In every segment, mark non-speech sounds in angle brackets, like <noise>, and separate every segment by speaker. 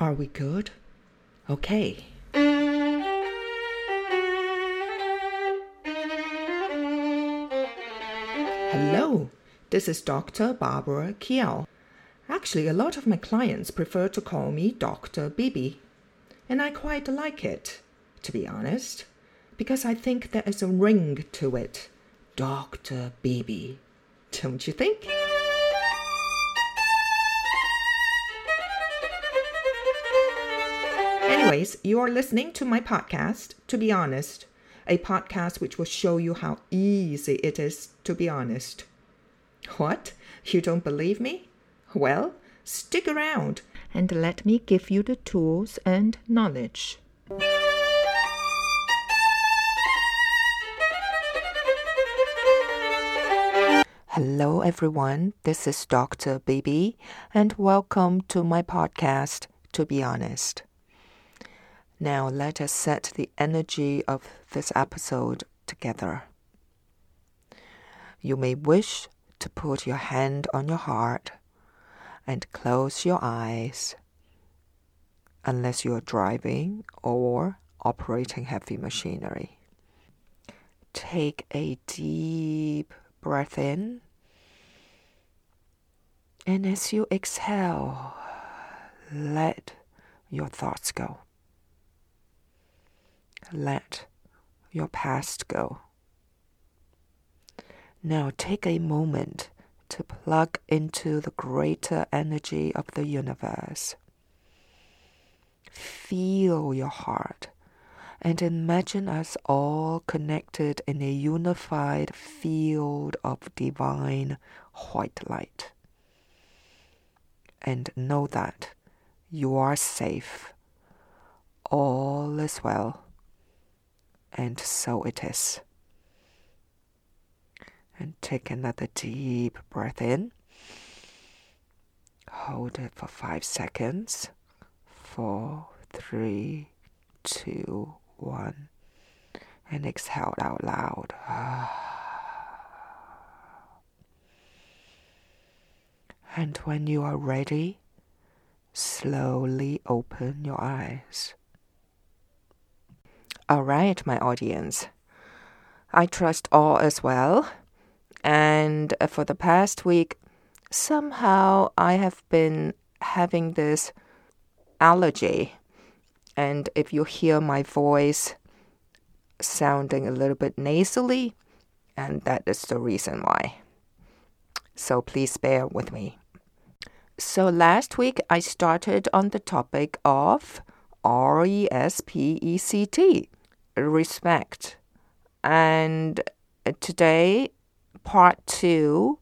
Speaker 1: Are we good? Okay. Hello, this is Dr. Barbara Kiao. Actually, a lot of my clients prefer to call me Dr. Bibi, and I quite like it, to be honest, because I think there is a ring to it. Dr. Bibi. Don't you think? You are listening to my podcast, To Be Honest, a podcast which will show you how easy it is to be honest. What? You don't believe me? Well, stick around and let me give you the tools and knowledge. Hello, everyone. This is Dr. Bibi, and welcome to my podcast, To Be Honest. Now, let us set the energy of this episode together. You may wish to put your hand on your heart and close your eyes unless you are driving or operating heavy machinery. Take a deep breath in, and as you exhale, let your thoughts go. Let your past go. Now take a moment to plug into the greater energy of the universe. Feel your heart and imagine us all connected in a unified field of divine white light. And know that you are safe. All is well and so it is. And take another deep breath in. Hold it for five seconds. Four, three, two, one. And exhale out loud. <sighs> And when you are ready, slowly open your eyes. All right, my audience. I trust all as well. And for the past week, somehow I have been having this allergy. And if you hear my voice sounding a little bit nasally, and that is the reason why. So please bear with me. So last week I started on the topic of R E S P E C T respect. And today, part two,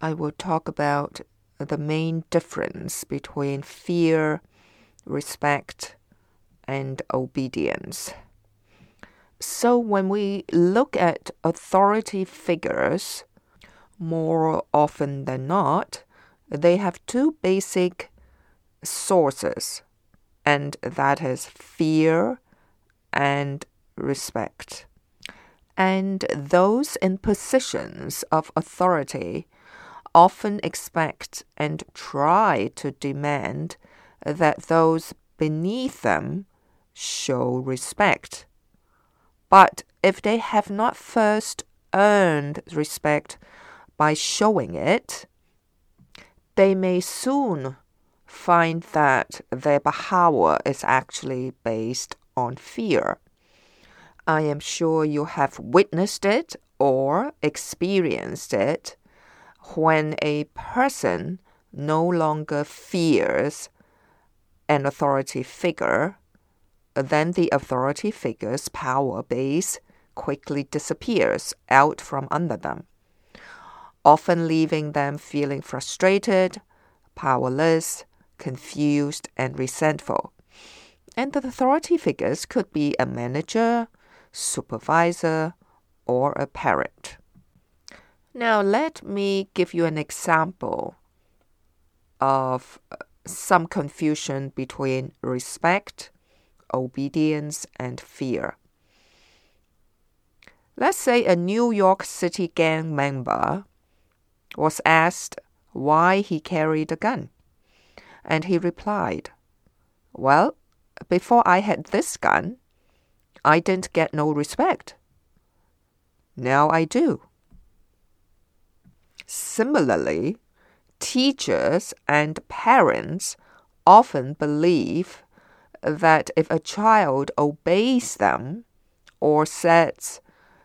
Speaker 1: I will talk about the main difference between fear, respect, and obedience. So, when we look at authority figures, more often than not, they have two basic sources, and that is fear and respect. And those in positions of authority often expect and try to demand that those beneath them show respect. But if they have not first earned respect by showing it, they may soon find that their power is actually based on fear. I am sure you have witnessed it or experienced it when a person no longer fears an authority figure, then the authority figure's power base quickly disappears out from under them, often leaving them feeling frustrated, powerless, confused, and resentful. And the authority figures could be a manager, supervisor, or a parent. Now, let me give you an example of uh, some confusion between respect, obedience, and fear. Let's say a New York City gang member was asked why he carried a gun, and he replied, Well, before I had this gun, I didn't get no respect. Now I do. Similarly, teachers and parents often believe that if a child obeys them or says,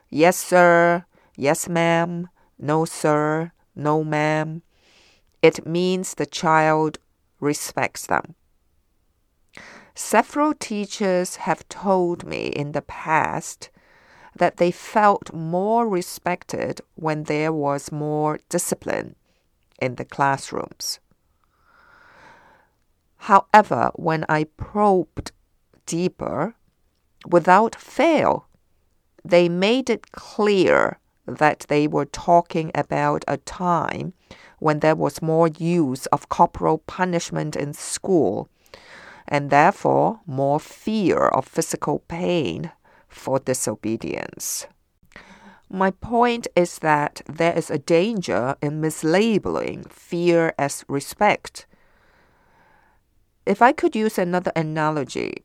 Speaker 1: yes, sir, yes, ma'am, no, sir, no, ma'am, it means the child respects them. Several teachers have told me in the past that they felt more respected when there was more discipline in the classrooms. However, when I probed deeper, without fail, they made it clear that they were talking about a time when there was more use of corporal punishment in school and therefore more fear of physical pain for disobedience. My point is that there is a danger in mislabeling fear as respect. If I could use another analogy,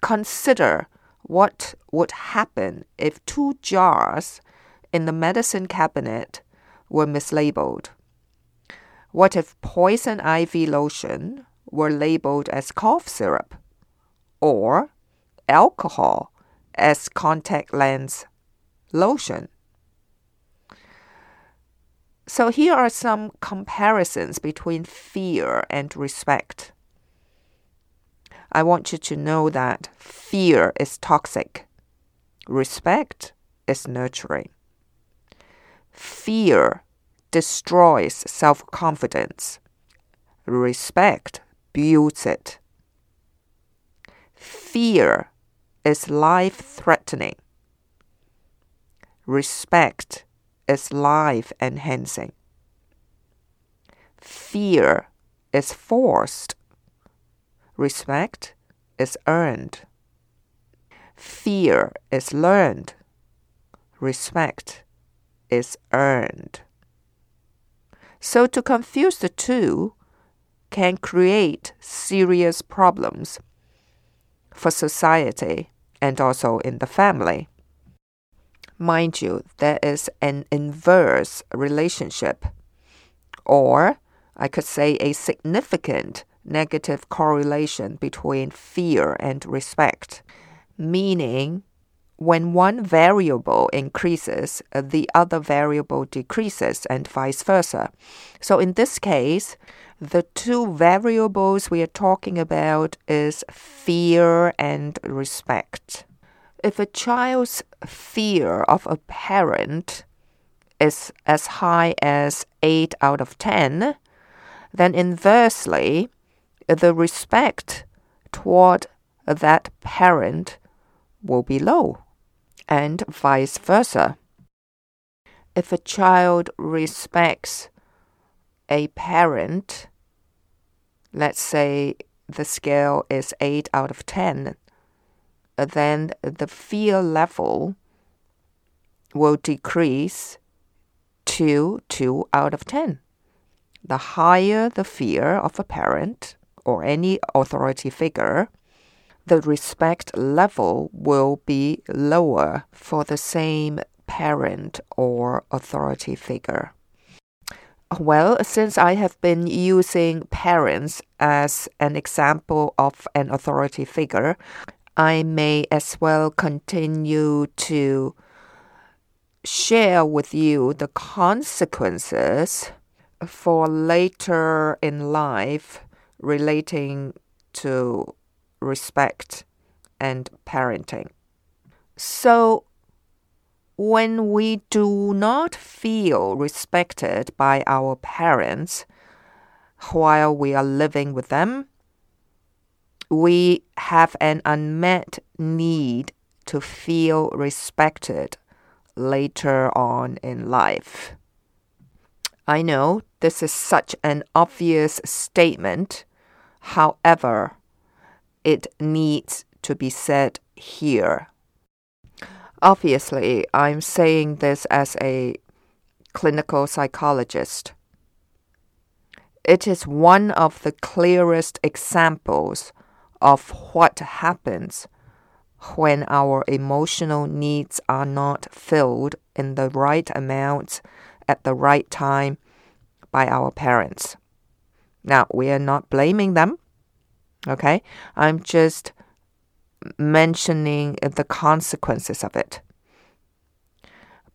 Speaker 1: consider what would happen if two jars in the medicine cabinet were mislabeled. What if poison ivy lotion were labeled as cough syrup or alcohol as contact lens lotion. So here are some comparisons between fear and respect. I want you to know that fear is toxic. Respect is nurturing. Fear destroys self confidence. Respect it. Fear is life threatening. Respect is life enhancing. Fear is forced. Respect is earned. Fear is learned. Respect is earned. So to confuse the two can create serious problems for society and also in the family. Mind you, there is an inverse relationship, or I could say a significant negative correlation between fear and respect, meaning when one variable increases, the other variable decreases, and vice versa. So in this case, the two variables we are talking about is fear and respect. If a child's fear of a parent is as high as 8 out of 10, then inversely, the respect toward that parent will be low, and vice versa. If a child respects a parent, let's say the scale is 8 out of 10, uh, then the fear level will decrease to 2 out of 10. The higher the fear of a parent or any authority figure, the respect level will be lower for the same parent or authority figure. Well, since I have been using parents as an example of an authority figure, I may as well continue to share with you the consequences for later in life relating to respect and parenting. So, when we do not feel respected by our parents while we are living with them, we have an unmet need to feel respected later on in life. I know this is such an obvious statement. However, it needs to be said here. Obviously, I'm saying this as a clinical psychologist. It is one of the clearest examples of what happens when our emotional needs are not filled in the right amount at the right time by our parents. Now, we are not blaming them, okay? I'm just mentioning the consequences of it.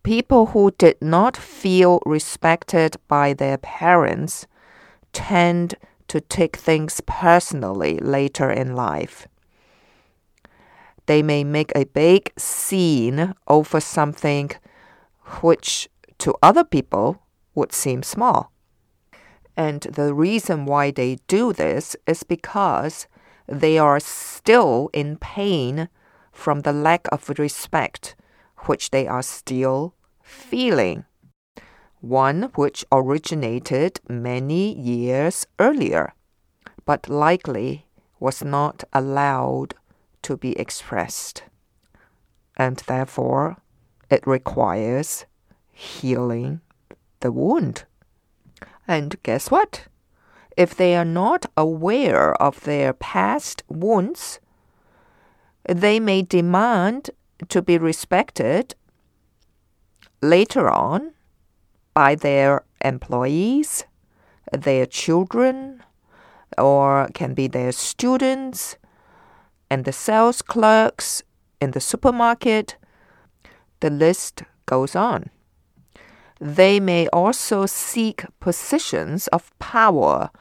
Speaker 1: People who did not feel respected by their parents tend to take things personally later in life. They may make a big scene over something which to other people would seem small. And the reason why they do this is because they are still in pain from the lack of respect which they are still feeling. One which originated many years earlier, but likely was not allowed to be expressed. And therefore, it requires healing the wound. And guess what? If they are not aware of their past wounds, they may demand to be respected later on by their employees, their children, or can be their students, and the sales clerks in the supermarket. The list goes on. They may also seek positions of power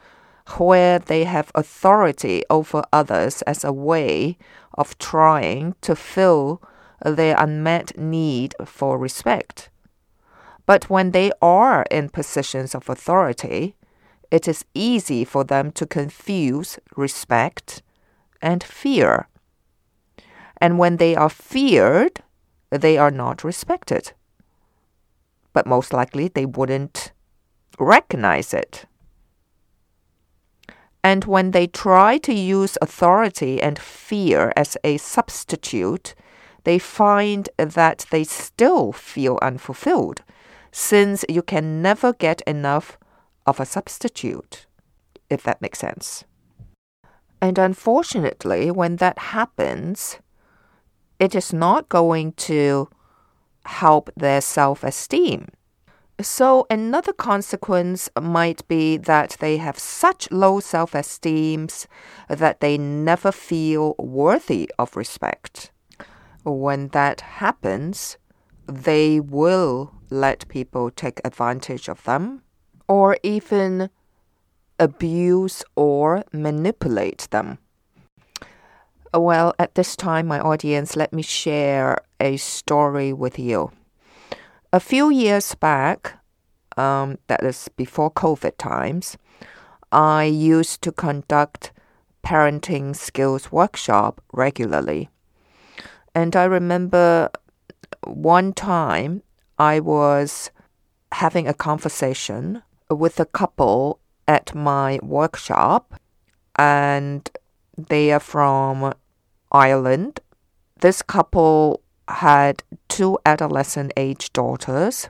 Speaker 1: where they have authority over others as a way of trying to fill their unmet need for respect. But when they are in positions of authority, it is easy for them to confuse respect and fear. And when they are feared, they are not respected but most likely they wouldn't recognize it. And when they try to use authority and fear as a substitute, they find that they still feel unfulfilled, since you can never get enough of a substitute, if that makes sense. And unfortunately, when that happens, it is not going to help their self esteem. So, another consequence might be that they have such low self esteem that they never feel worthy of respect. When that happens, they will let people take advantage of them or even abuse or manipulate them. Well, at this time, my audience, let me share a story with you. A few years back, um, that is before COVID times, I used to conduct parenting skills workshop regularly. And I remember one time I was having a conversation with a couple at my workshop, and they are from Ireland. This couple had two adolescent age daughters.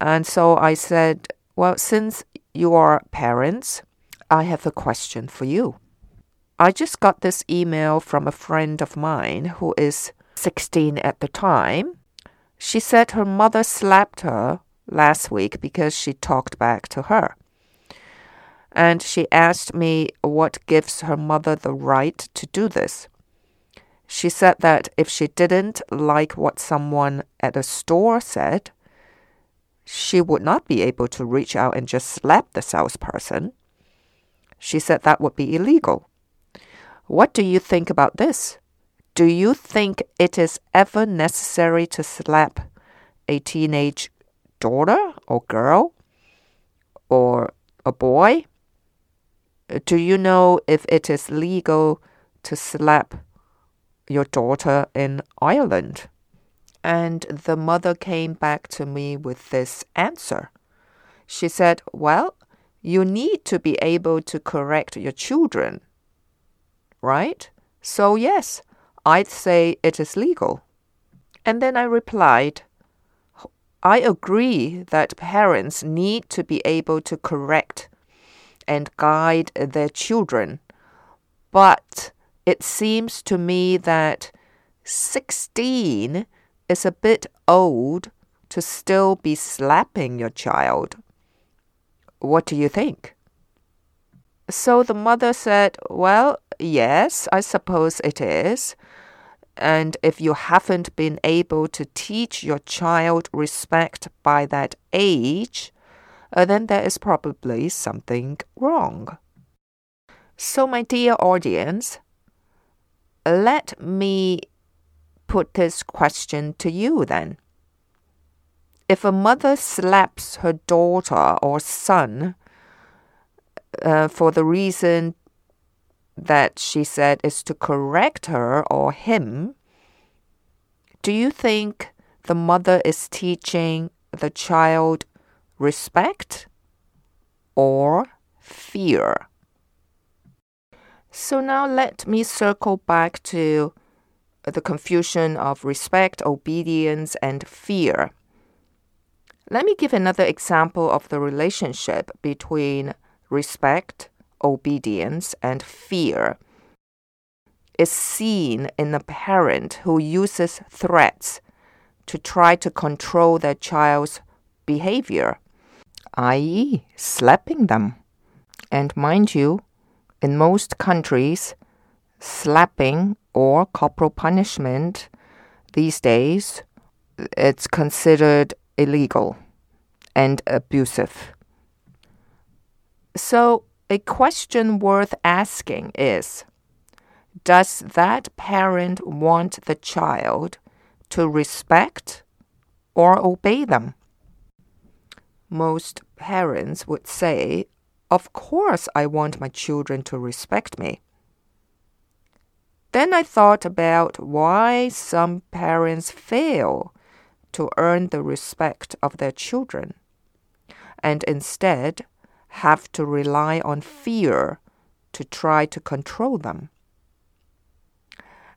Speaker 1: And so I said, Well, since you are parents, I have a question for you. I just got this email from a friend of mine who is 16 at the time. She said her mother slapped her last week because she talked back to her. And she asked me what gives her mother the right to do this. She said that if she didn't like what someone at a store said, she would not be able to reach out and just slap the salesperson. She said that would be illegal. What do you think about this? Do you think it is ever necessary to slap a teenage daughter or girl or a boy? Do you know if it is legal to slap your daughter in Ireland? And the mother came back to me with this answer. She said, Well, you need to be able to correct your children, right? So, yes, I'd say it is legal. And then I replied, I agree that parents need to be able to correct and guide their children. But it seems to me that 16 is a bit old to still be slapping your child. What do you think? So the mother said, Well, yes, I suppose it is. And if you haven't been able to teach your child respect by that age, uh, then there is probably something wrong. So, my dear audience, let me put this question to you then. If a mother slaps her daughter or son uh, for the reason that she said is to correct her or him, do you think the mother is teaching the child respect or fear? So now let me circle back to the confusion of respect, obedience, and fear. Let me give another example of the relationship between respect, obedience, and fear is seen in a parent who uses threats to try to control their child's behavior, i.e., slapping them. And mind you, in most countries, slapping or corporal punishment these days it's considered illegal and abusive. So, a question worth asking is Does that parent want the child to respect or obey them? Most parents would say, Of course, I want my children to respect me. Then I thought about why some parents fail to earn the respect of their children and instead have to rely on fear to try to control them.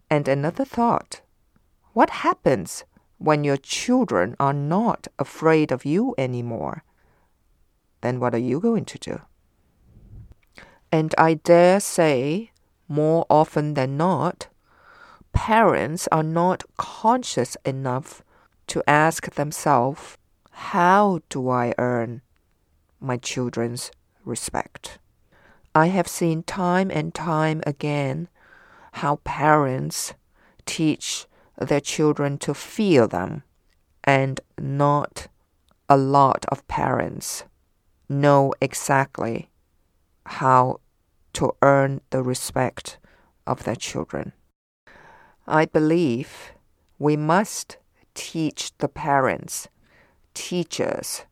Speaker 1: And another thought what happens when your children are not afraid of you anymore? Then what are you going to do? And I dare say, more often than not, parents are not conscious enough to ask themselves, how do I earn my children's respect. I have seen time and time again how parents teach their children to feel them, and not a lot of parents know exactly how to earn the respect of their children. I believe we must teach the parents, teachers,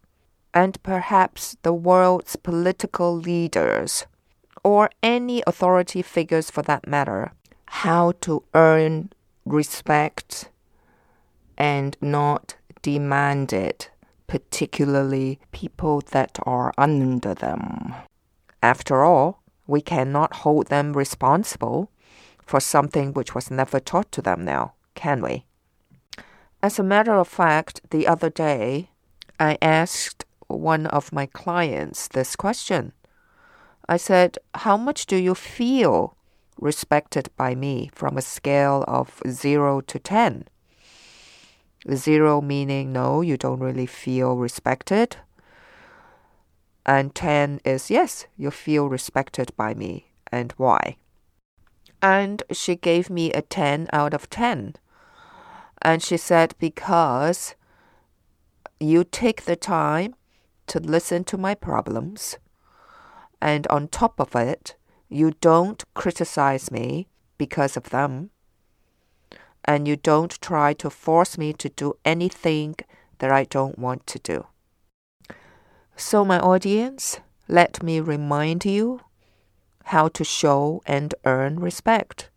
Speaker 1: and perhaps the world's political leaders, or any authority figures for that matter, how to earn respect and not demand it, particularly people that are under them. After all, we cannot hold them responsible for something which was never taught to them now, can we? As a matter of fact, the other day, I asked one of my clients this question. I said, How much do you feel respected by me from a scale of 0 to 10? Zero meaning no, you don't really feel respected. And 10 is yes, you feel respected by me. And why? And she gave me a 10 out of 10. And she said, Because you take the time to listen to my problems. And on top of it, you don't criticize me because of them. And you don't try to force me to do anything that I don't want to do. So, my audience, let me remind you how to show and earn respect.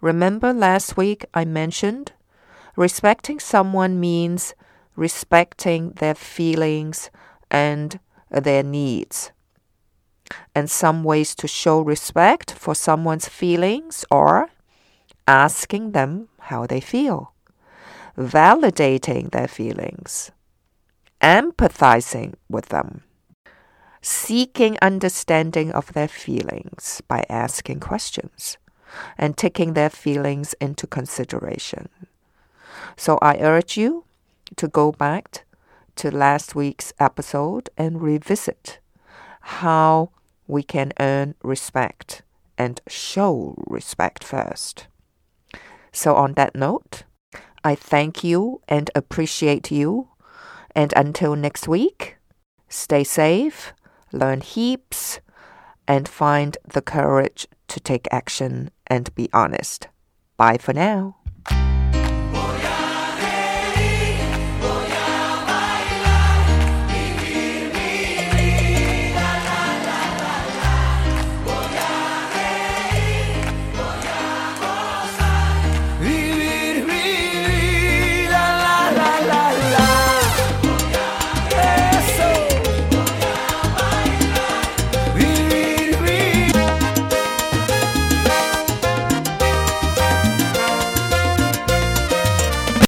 Speaker 1: Remember last week I mentioned respecting someone means respecting their feelings and their needs. And some ways to show respect for someone's feelings are asking them how they feel, validating their feelings, empathizing with them, seeking understanding of their feelings by asking questions and taking their feelings into consideration. So I urge you to go back to last week's episode and revisit how we can earn respect and show respect first. So, on that note, I thank you and appreciate you. And until next week, stay safe, learn heaps, and find the courage to take action and be honest. Bye for now.